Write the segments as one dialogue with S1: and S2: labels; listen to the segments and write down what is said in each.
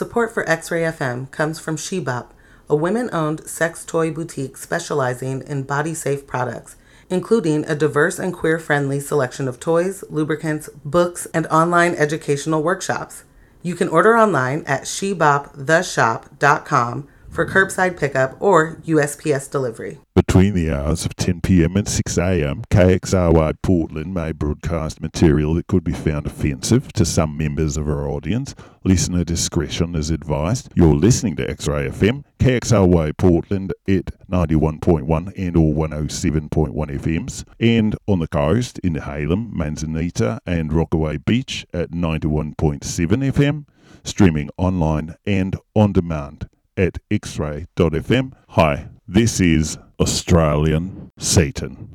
S1: Support for X Ray FM comes from Shebop, a women owned sex toy boutique specializing in body safe products, including a diverse and queer friendly selection of toys, lubricants, books, and online educational workshops. You can order online at sheboptheshop.com for curbside pickup or USPS delivery.
S2: Between the hours of 10 p.m. and 6 a.m., KXRY Portland may broadcast material that could be found offensive to some members of our audience. Listener discretion is advised. You're listening to X-Ray FM, KXRY Portland at 91.1 and or 107.1 FMs, and on the coast in Nehalem, Manzanita, and Rockaway Beach at 91.7 FM, streaming online and on demand at xray.fm. Hi, this is Australian Satan.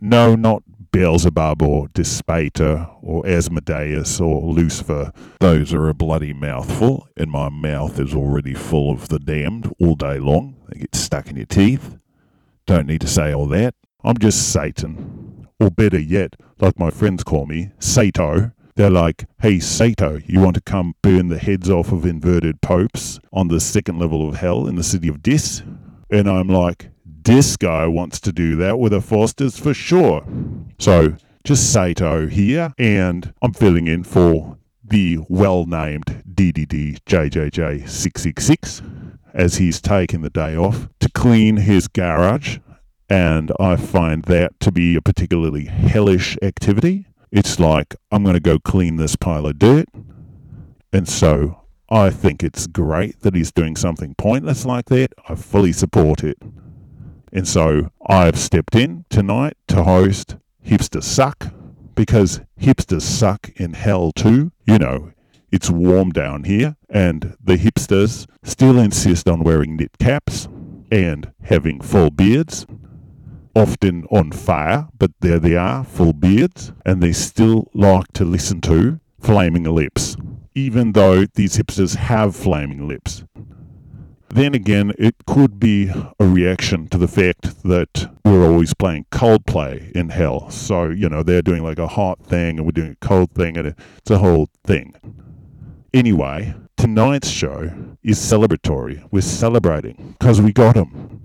S2: No, not Beelzebub or Dis Pater or Asmodeus or Lucifer. Those are a bloody mouthful, and my mouth is already full of the damned all day long. They get stuck in your teeth. Don't need to say all that. I'm just Satan. Or better yet, like my friends call me, Sato. They're like, hey, Sato, you want to come burn the heads off of inverted popes on the second level of hell in the city of Dis? And I'm like, this guy wants to do that with a Foster's for sure. So just Sato here, and I'm filling in for the well named DDD JJJ 666 as he's taken the day off to clean his garage. And I find that to be a particularly hellish activity. It's like, I'm going to go clean this pile of dirt. And so I think it's great that he's doing something pointless like that. I fully support it. And so I've stepped in tonight to host Hipster Suck because hipsters suck in hell too. You know, it's warm down here, and the hipsters still insist on wearing knit caps and having full beards often on fire, but there they are, full beards, and they still like to listen to Flaming Lips, even though these hipsters have flaming lips. Then again, it could be a reaction to the fact that we're always playing Coldplay in hell. So, you know, they're doing like a hot thing and we're doing a cold thing, and it's a whole thing. Anyway, tonight's show is celebratory. We're celebrating because we got him.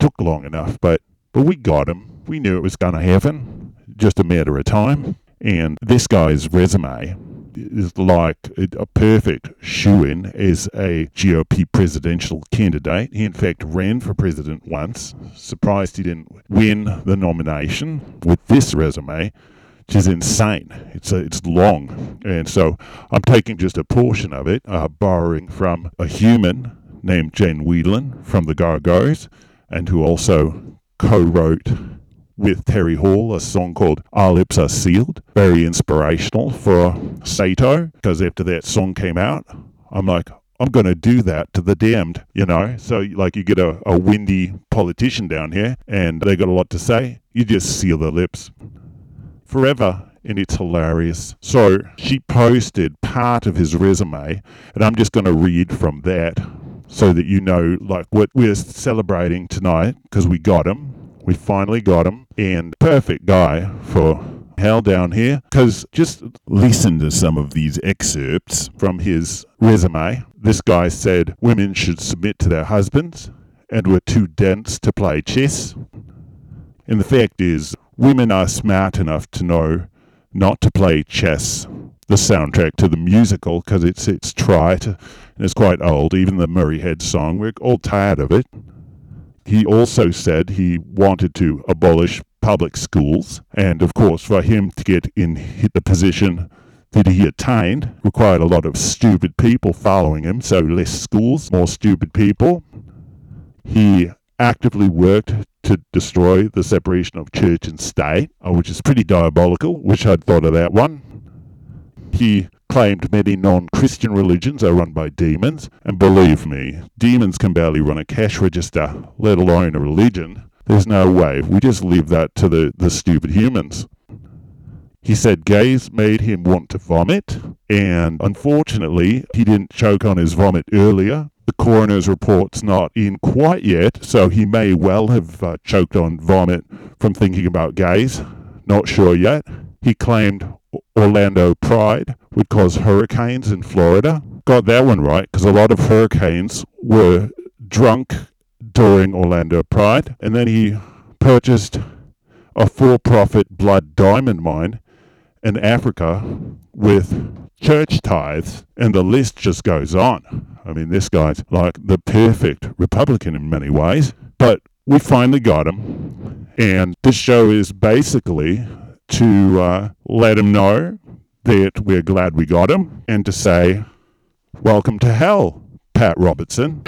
S2: Took long enough, but but we got him. We knew it was going to happen, just a matter of time. And this guy's resume is like a perfect shoe in as a GOP presidential candidate. He, in fact, ran for president once. Surprised he didn't win the nomination with this resume, which is insane. It's a, it's long, and so I'm taking just a portion of it, uh, borrowing from a human named Jane Wiedlin from the Gargoyles, and who also co wrote with Terry Hall a song called Our Lips Are Sealed. Very inspirational for Sato because after that song came out, I'm like, I'm going to do that to the damned, you know? So, like, you get a, a windy politician down here and they got a lot to say, you just seal their lips forever. And it's hilarious. So, she posted part of his resume, and I'm just going to read from that so that you know like what we're celebrating tonight because we got him. We finally got him, and perfect guy for hell down here. Because just listen to some of these excerpts from his resume. This guy said women should submit to their husbands and were too dense to play chess. And the fact is, women are smart enough to know not to play chess the soundtrack to the musical because it's it's trite and it's quite old. Even the Murray Head song, we're all tired of it. He also said he wanted to abolish public schools, and of course, for him to get in the position that he attained required a lot of stupid people following him. So less schools, more stupid people. He actively worked to destroy the separation of church and state, uh, which is pretty diabolical. Wish I'd thought of that one. He claimed many non Christian religions are run by demons, and believe me, demons can barely run a cash register, let alone a religion. There's no way. We just leave that to the, the stupid humans. He said gays made him want to vomit, and unfortunately, he didn't choke on his vomit earlier. The coroner's report's not in quite yet, so he may well have uh, choked on vomit from thinking about gays. Not sure yet. He claimed Orlando Pride would cause hurricanes in Florida.
S3: got that one right because a lot of hurricanes were drunk during Orlando Pride, and then he purchased a for-profit blood diamond mine in Africa with church tithes, and the list just goes on. I mean, this guy's like the perfect Republican in many ways, but we finally got him, and this show is basically to uh, let him know that we're glad we got him and to say, Welcome to hell, Pat Robertson.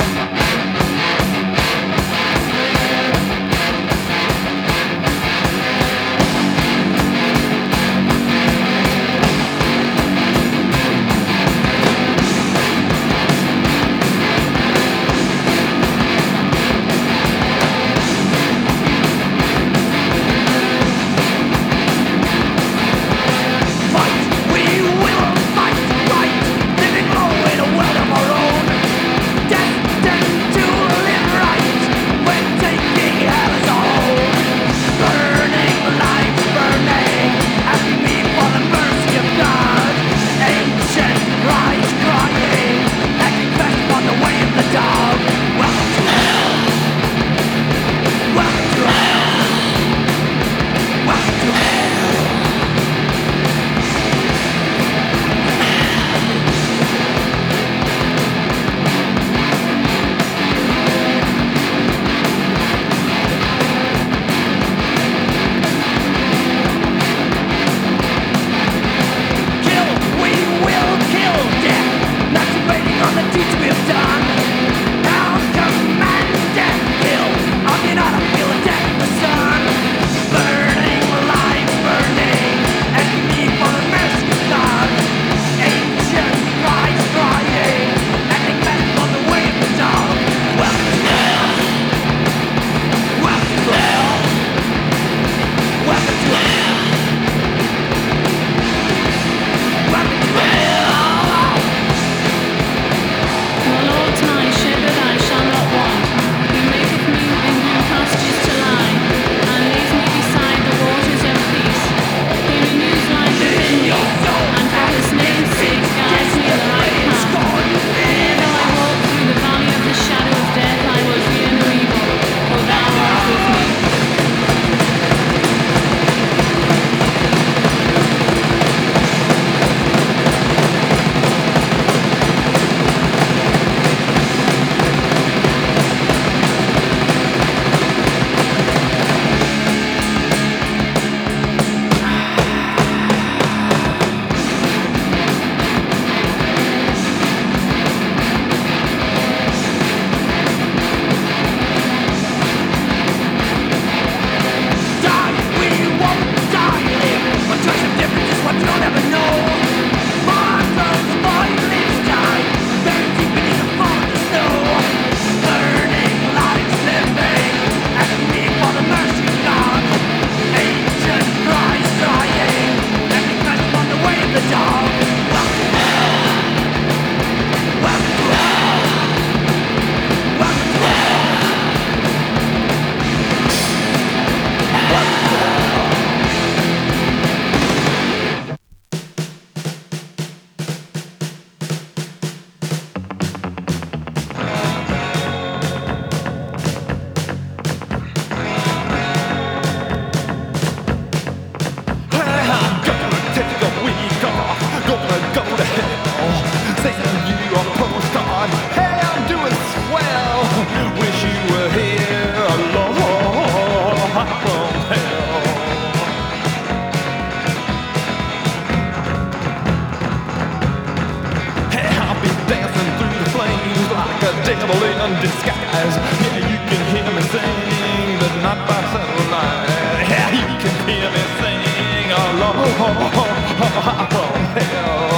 S4: devil in disguise. Yeah, you can hear me sing, but not by satellite. Yeah, you can hear me sing along from hell.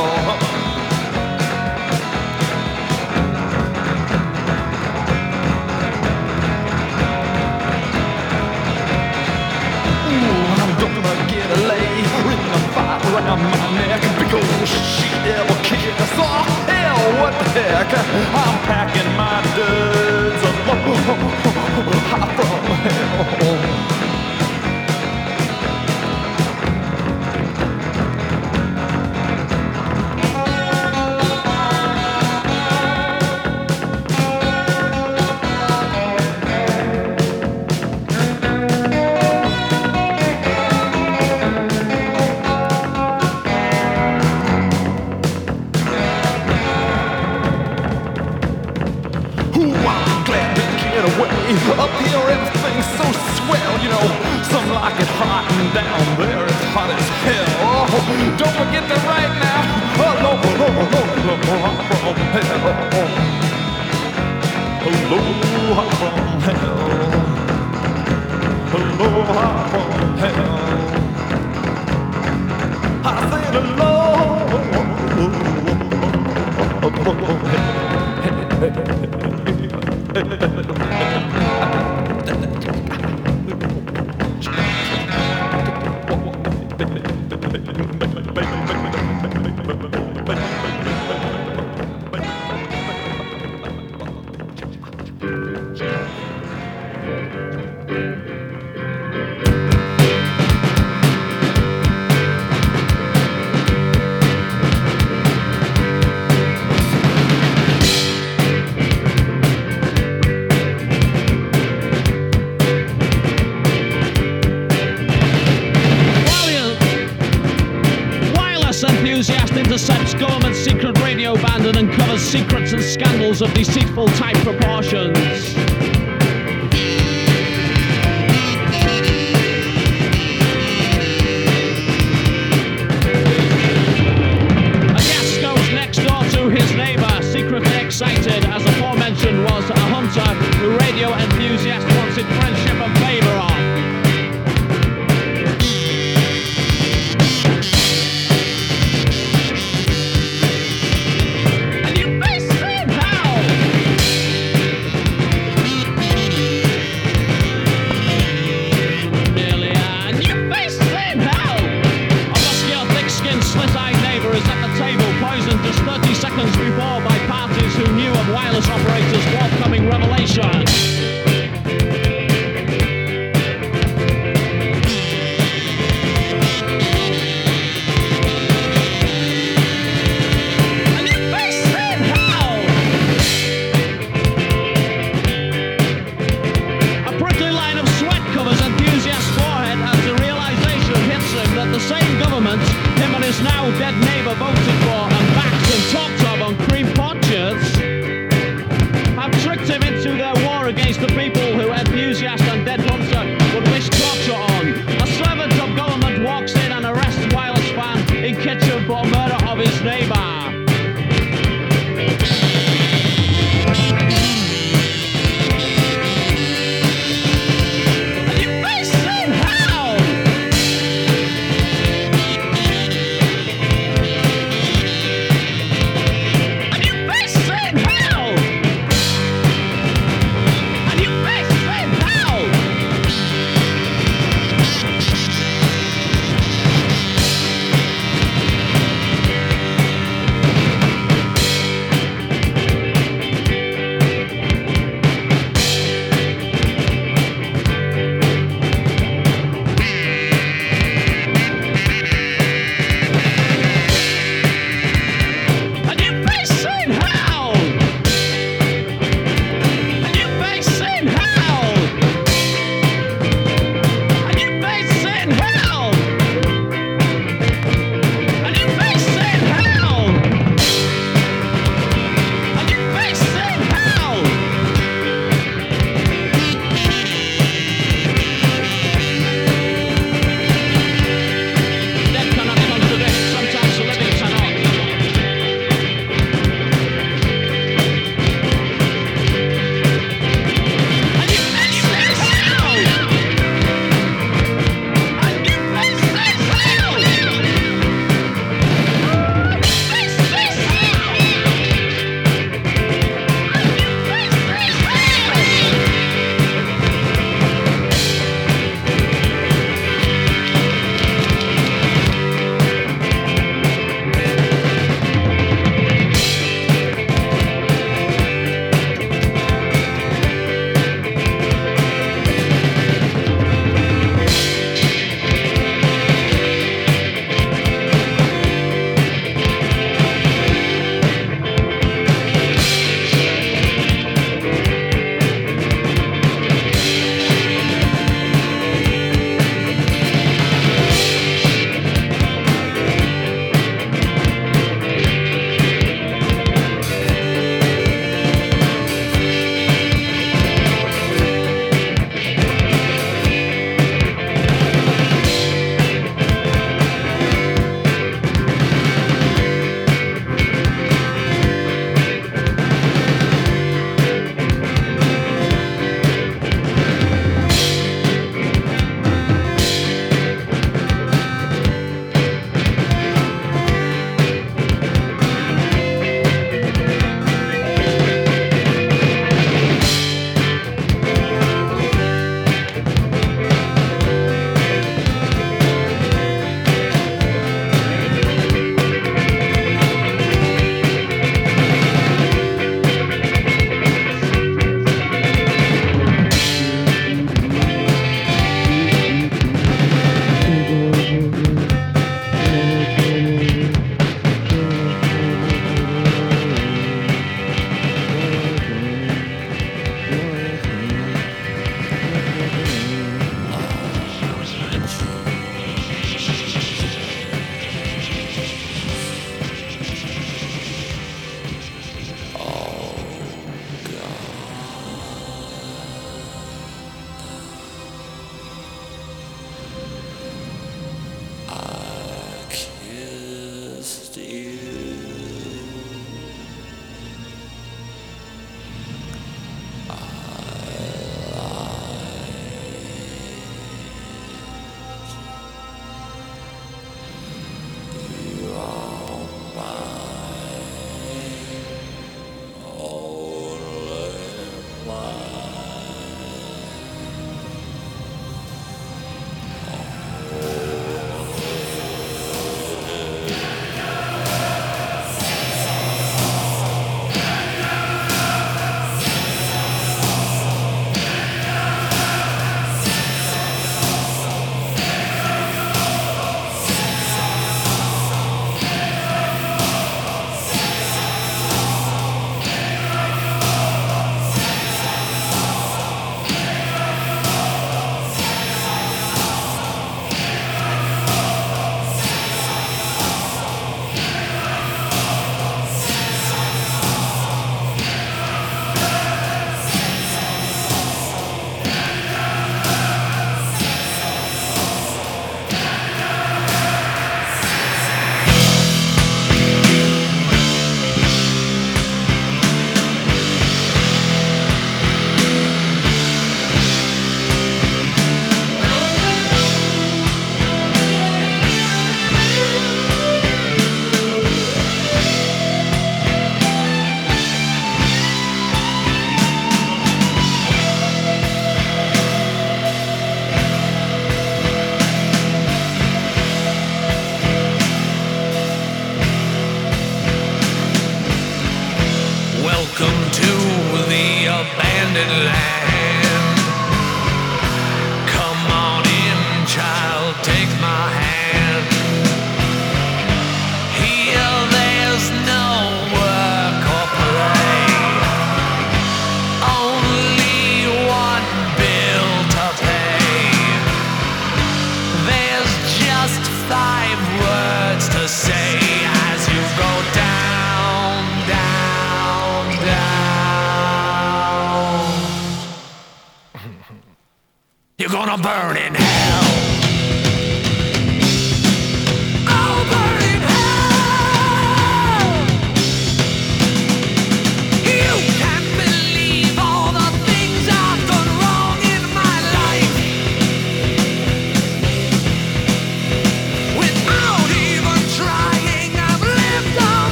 S4: around my neck Big old she devil kiss Oh, hell, what the heck I'm packing standards
S5: of love. enthusiast intercepts government secret radio band and uncovers secrets and scandals of deceitful type.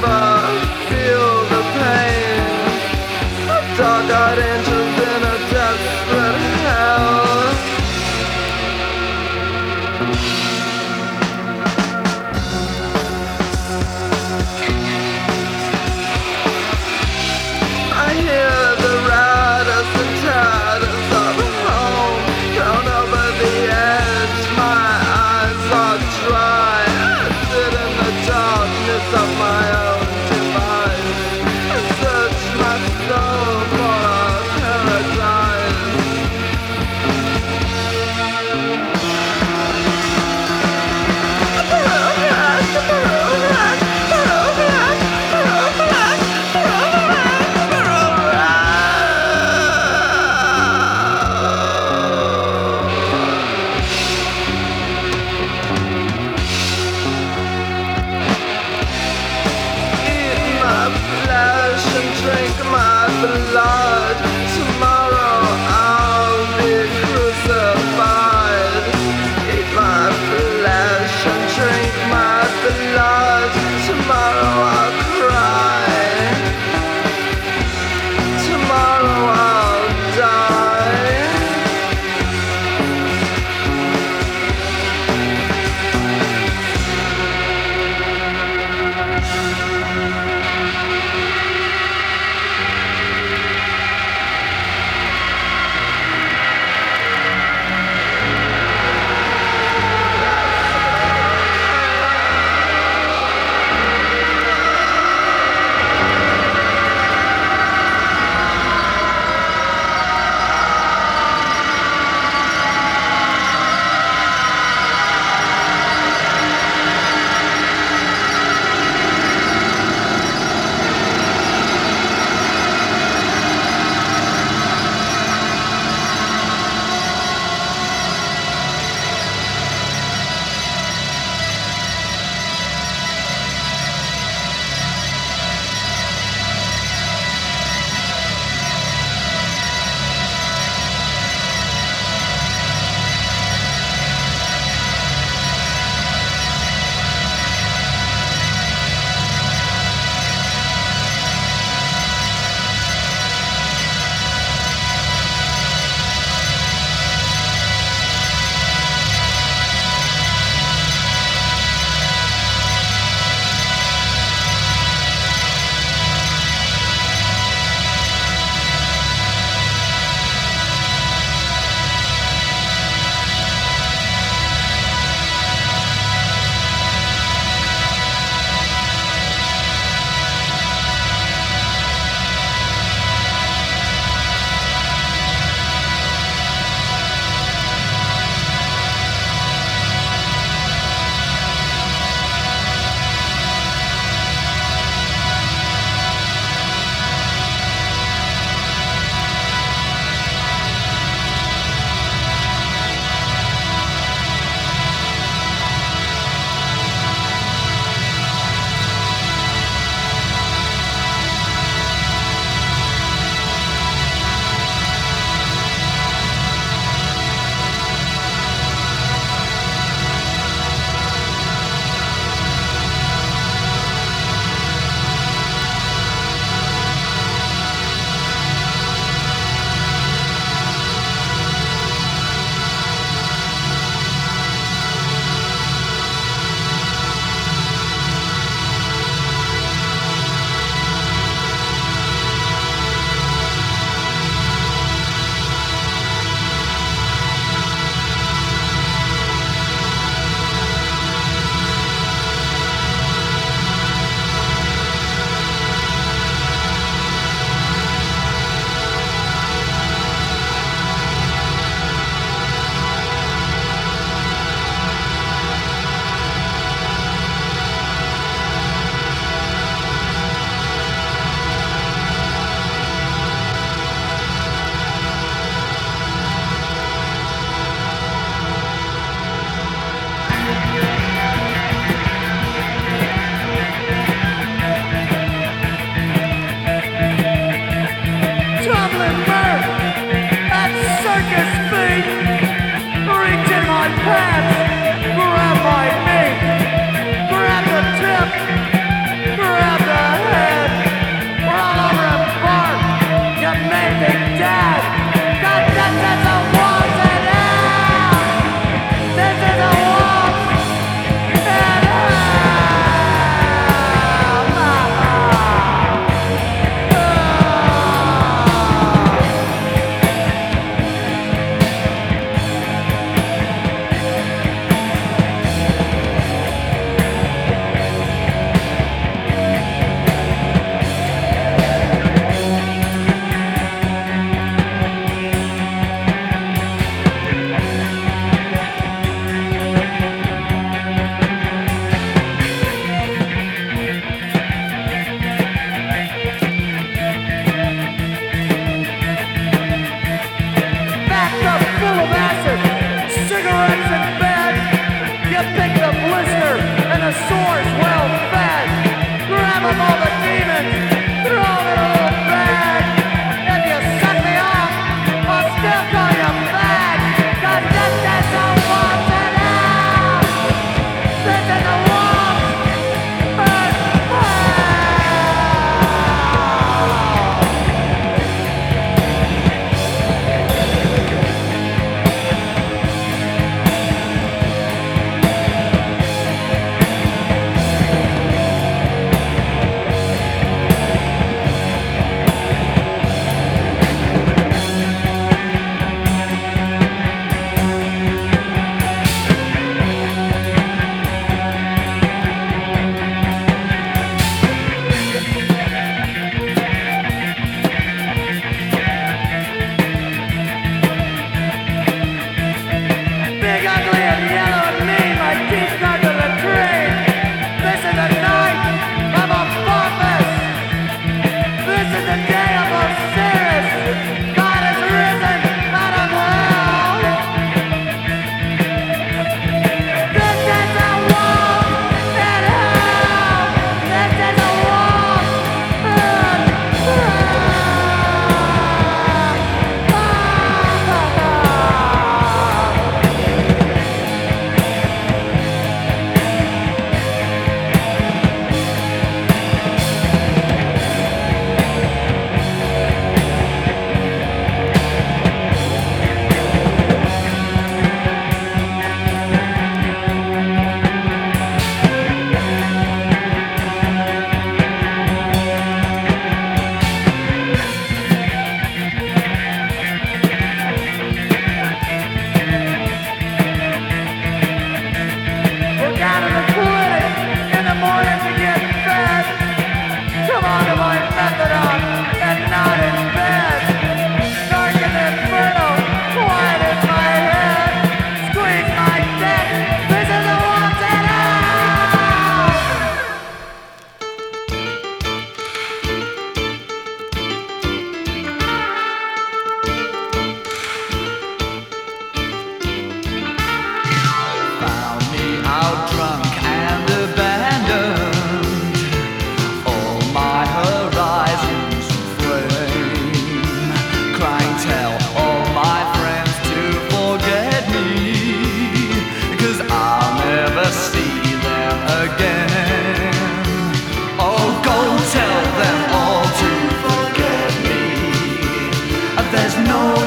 S6: People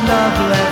S7: love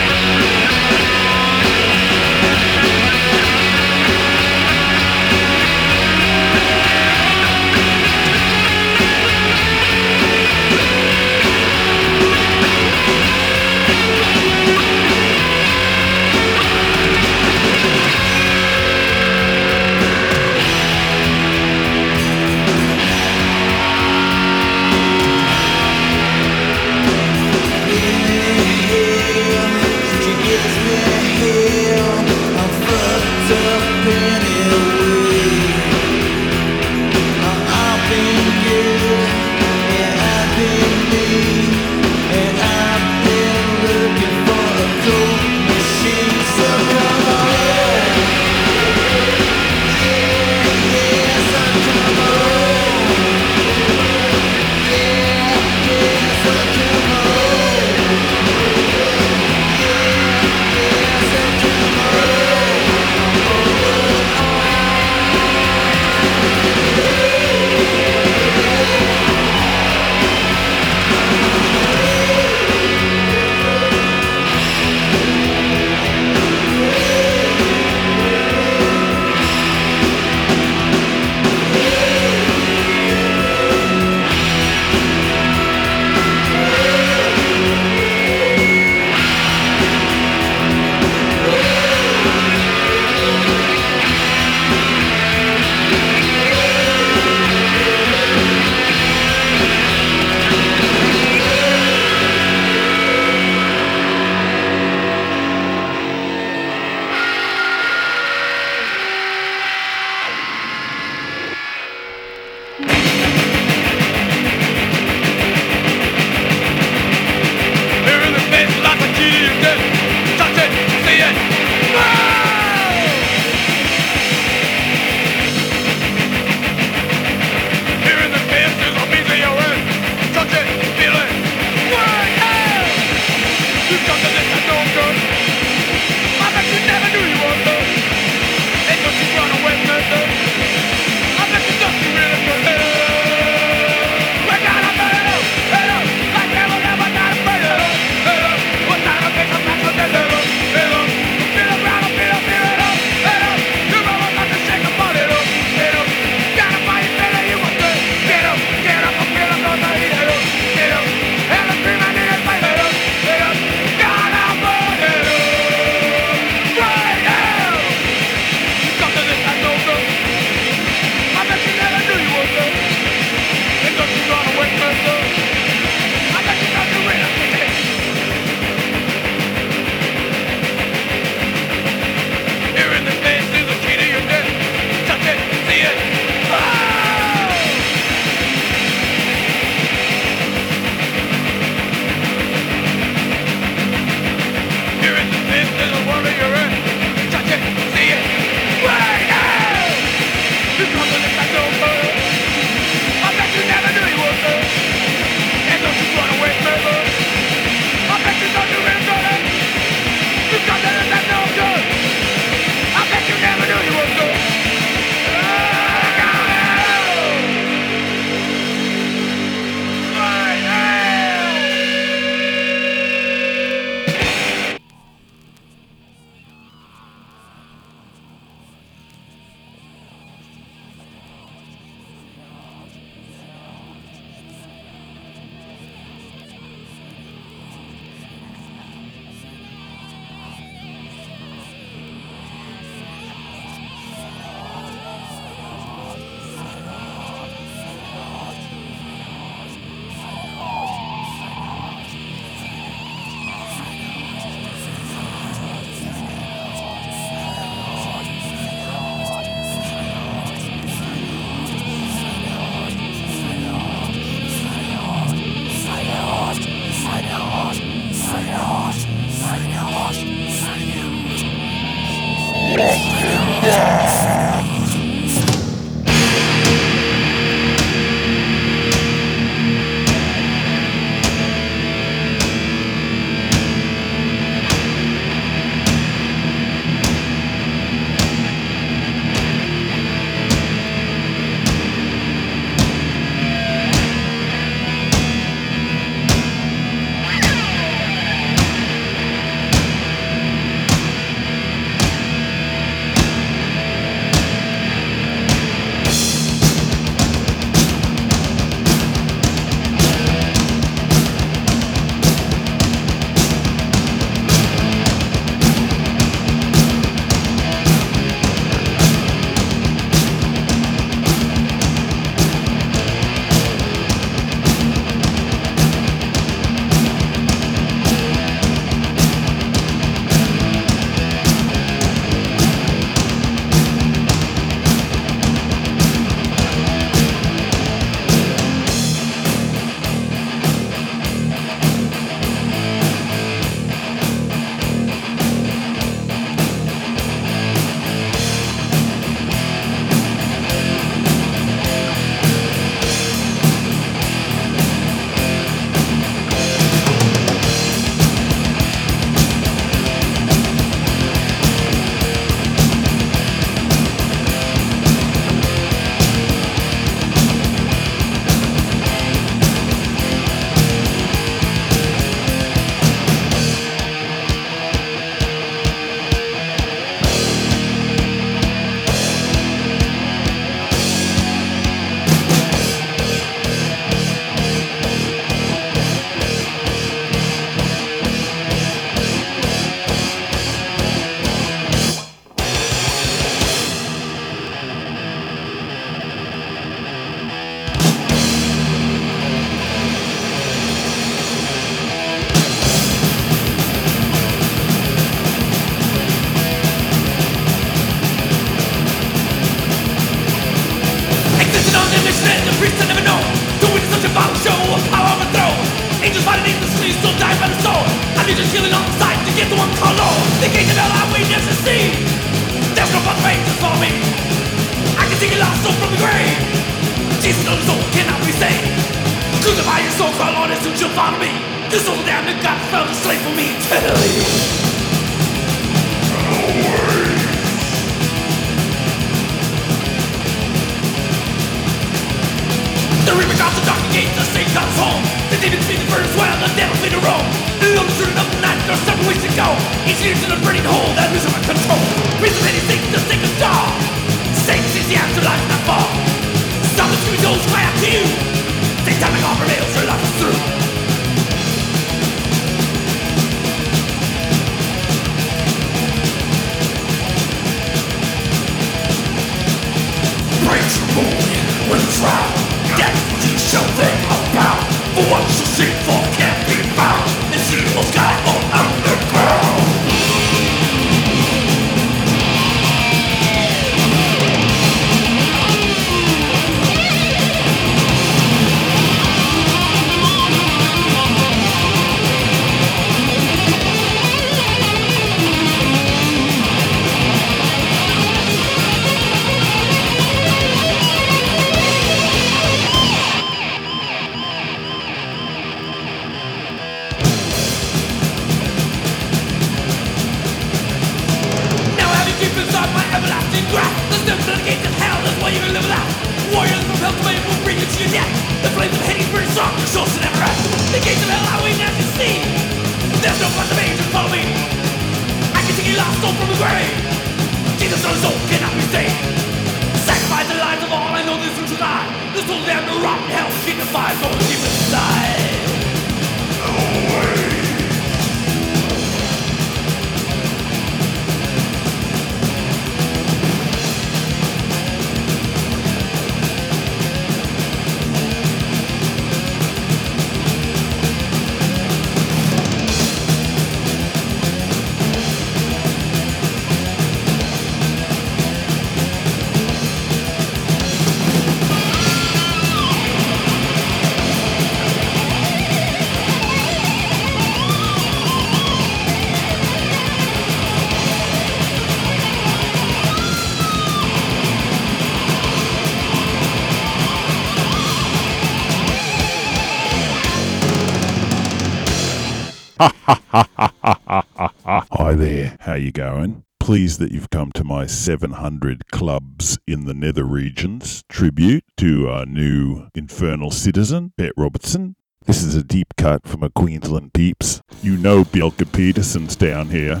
S2: Hi there, how you going? Pleased that you've come to my 700 Clubs in the Nether Regions tribute to our new infernal citizen, Pat Robertson. This is a deep cut from a Queensland peeps. You know Bjelke-Petersen's down here.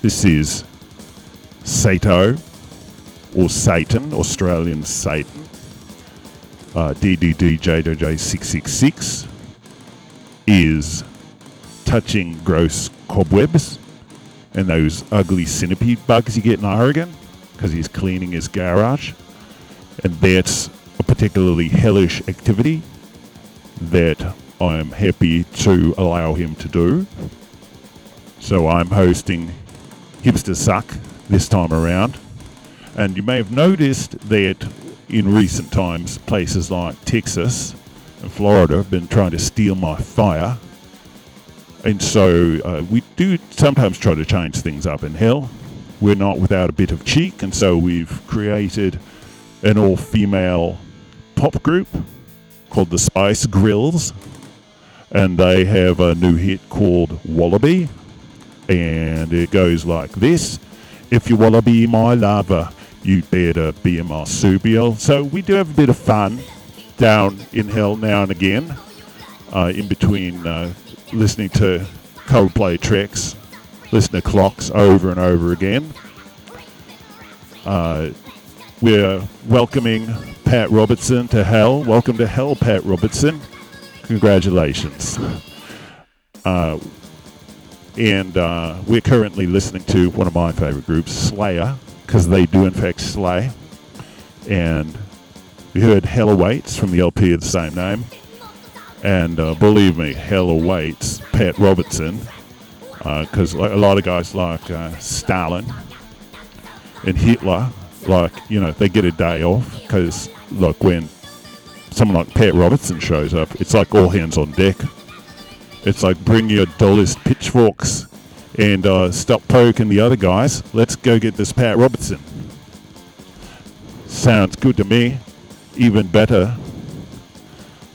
S2: This is Sato, or Satan, Australian Satan. Uh, DDDJJ666 is touching gross cobwebs and those ugly centipede bugs you get in Oregon because he's cleaning his garage. And that's a particularly hellish activity that I'm happy to allow him to do. So I'm hosting Hipster Suck this time around. And you may have noticed that in recent times, places like Texas and Florida have been trying to steal my fire. And so uh, we do sometimes try to change things up in hell. We're not without a bit of cheek, and so we've created an all female pop group called the Spice Grills. And they have a new hit called Wallaby. And it goes like this If you wanna be my lover, you better be a marsupial. So we do have a bit of fun down in hell now and again, uh, in between uh, listening to Coldplay tracks, listening to clocks over and over again. Uh, we're welcoming Pat Robertson to hell. Welcome to hell, Pat Robertson. Congratulations. Uh, and uh, we're currently listening to one of my favorite groups, Slayer, because they do in fact slay. And we heard Hell Awaits from the LP of the same name. And uh, believe me, Hell Awaits Pat Robertson, because a lot of guys like uh, Stalin and Hitler, like, you know, they get a day off because, look, when someone like Pat Robertson shows up, it's like all hands on deck. It's like bring your dullest pitchforks and uh, stop poking the other guys. Let's go get this Pat Robertson. Sounds good to me. Even better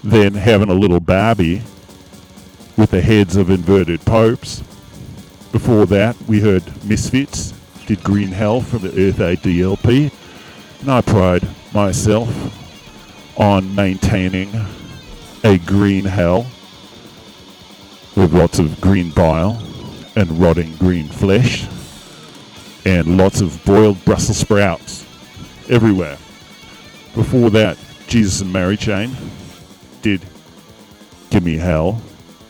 S2: than having a little Barbie with the heads of inverted popes. Before that, we heard Misfits, did Green Hell from the Earth A.D. LP. And I pride myself on maintaining a green hell with lots of green bile and rotting green flesh and lots of boiled Brussels sprouts everywhere. Before that, Jesus and Mary Chain did Give Me Hell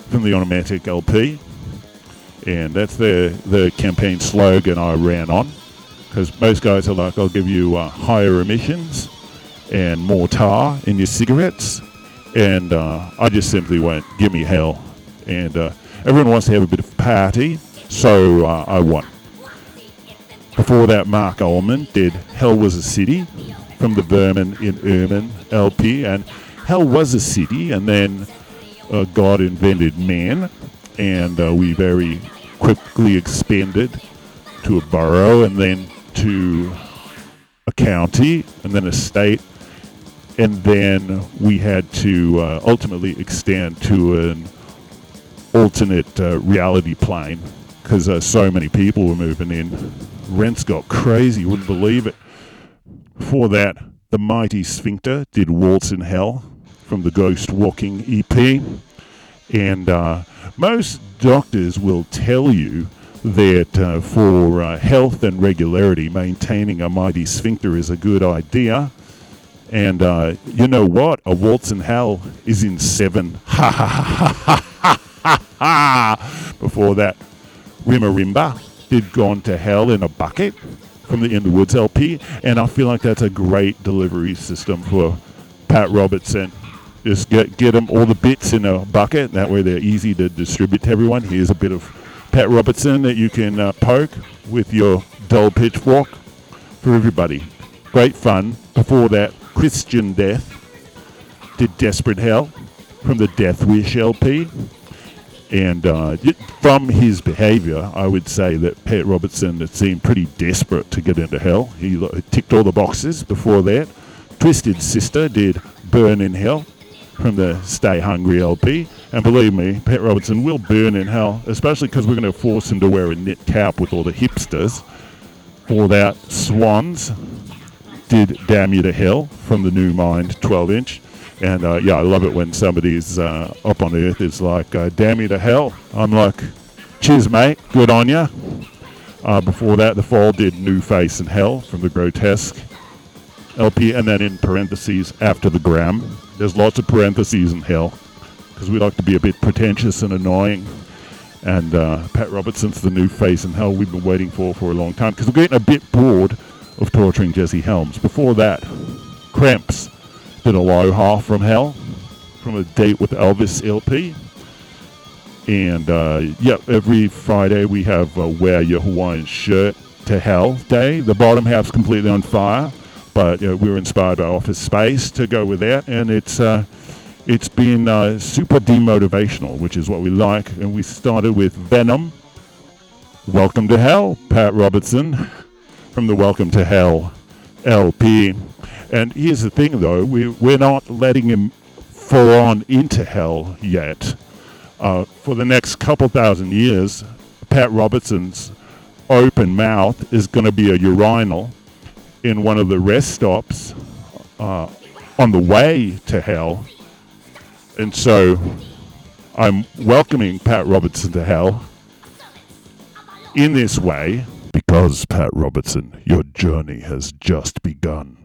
S2: from the Automatic LP. And that's the, the campaign slogan I ran on. Because most guys are like, I'll give you uh, higher emissions and more tar in your cigarettes. And uh, I just simply went, give me hell. And uh, everyone wants to have a bit of a party, so uh, I won. Before that, Marc Almond did Hell Was a City from the Vermin in Ermine LP. And Hell was a city, and then uh, God invented man, and uh, we very quickly expanded to a borough, and then to a county, and then a state, and then we had to uh, ultimately extend to an alternate uh, reality plane because uh, so many people were moving in. Rents got crazy, you wouldn't believe it. Before that, the mighty Sphincter did Waltz in Hell from the Ghost Walking EP. And uh, most doctors will tell you that uh, for uh, health and regularity, maintaining a mighty sphincter is a good idea. And uh, you know what? A waltz in hell is in seven. Ha ha ha ha ha ha. Before that, Rimarimba did Gone to Hell in a Bucket from the In the Woods LP. And I feel like that's a great delivery system for Pat Robertson. Just get get them all the bits in a bucket. That way they're easy to distribute to everyone. Here's a bit of Pat Robertson that you can uh, poke with your dull pitchfork for everybody. Great fun. Before that, Christian Death did Desperate Hell from the Death Wish LP. And uh, from his behaviour, I would say that Pat Robertson had seemed pretty desperate to get into hell. He ticked all the boxes before that. Twisted Sister did Burn in Hell from the Stay Hungry LP. And believe me, Pat Robertson will burn in hell, especially because we're going to force him to wear a knit cap with all the hipsters. For that, Swans did Damn You to Hell from the New Mind 12 inch. And uh, yeah, I love it when somebody's uh, up on earth is like, uh, Damn You to Hell. I'm like, cheers, mate, good on ya. Uh, before that, The Fall did New Face in Hell from the Grotesque LP, and then in parentheses, After the Gramme. There's lots of parentheses in Hell because we like to be a bit pretentious and annoying. And uh, Pat Robertson's the new face in Hell we've been waiting for for a long time because we're getting a bit bored of torturing Jesse Helms. Before that, Cramps did Aloha from Hell from a date with Elvis LP. And uh, yeah, every Friday we have uh, Wear Your Hawaiian Shirt to Hell Day. The bottom half's completely on fire, you know, we were inspired by Office Space to go with that. And it's. Uh, it's been uh, super demotivational, which is what we like. And we started with Venom. Welcome to Hell, Pat Robertson from the Welcome to Hell LP. And here's the thing, though, we, we're not letting him fall on into hell yet. Uh, for the next couple thousand years, Pat Robertson's open mouth is going to be a urinal in one of the rest stops uh, on the way to hell. And so I'm welcoming Pat Robertson to hell in this way because, Pat Robertson, your journey has just begun.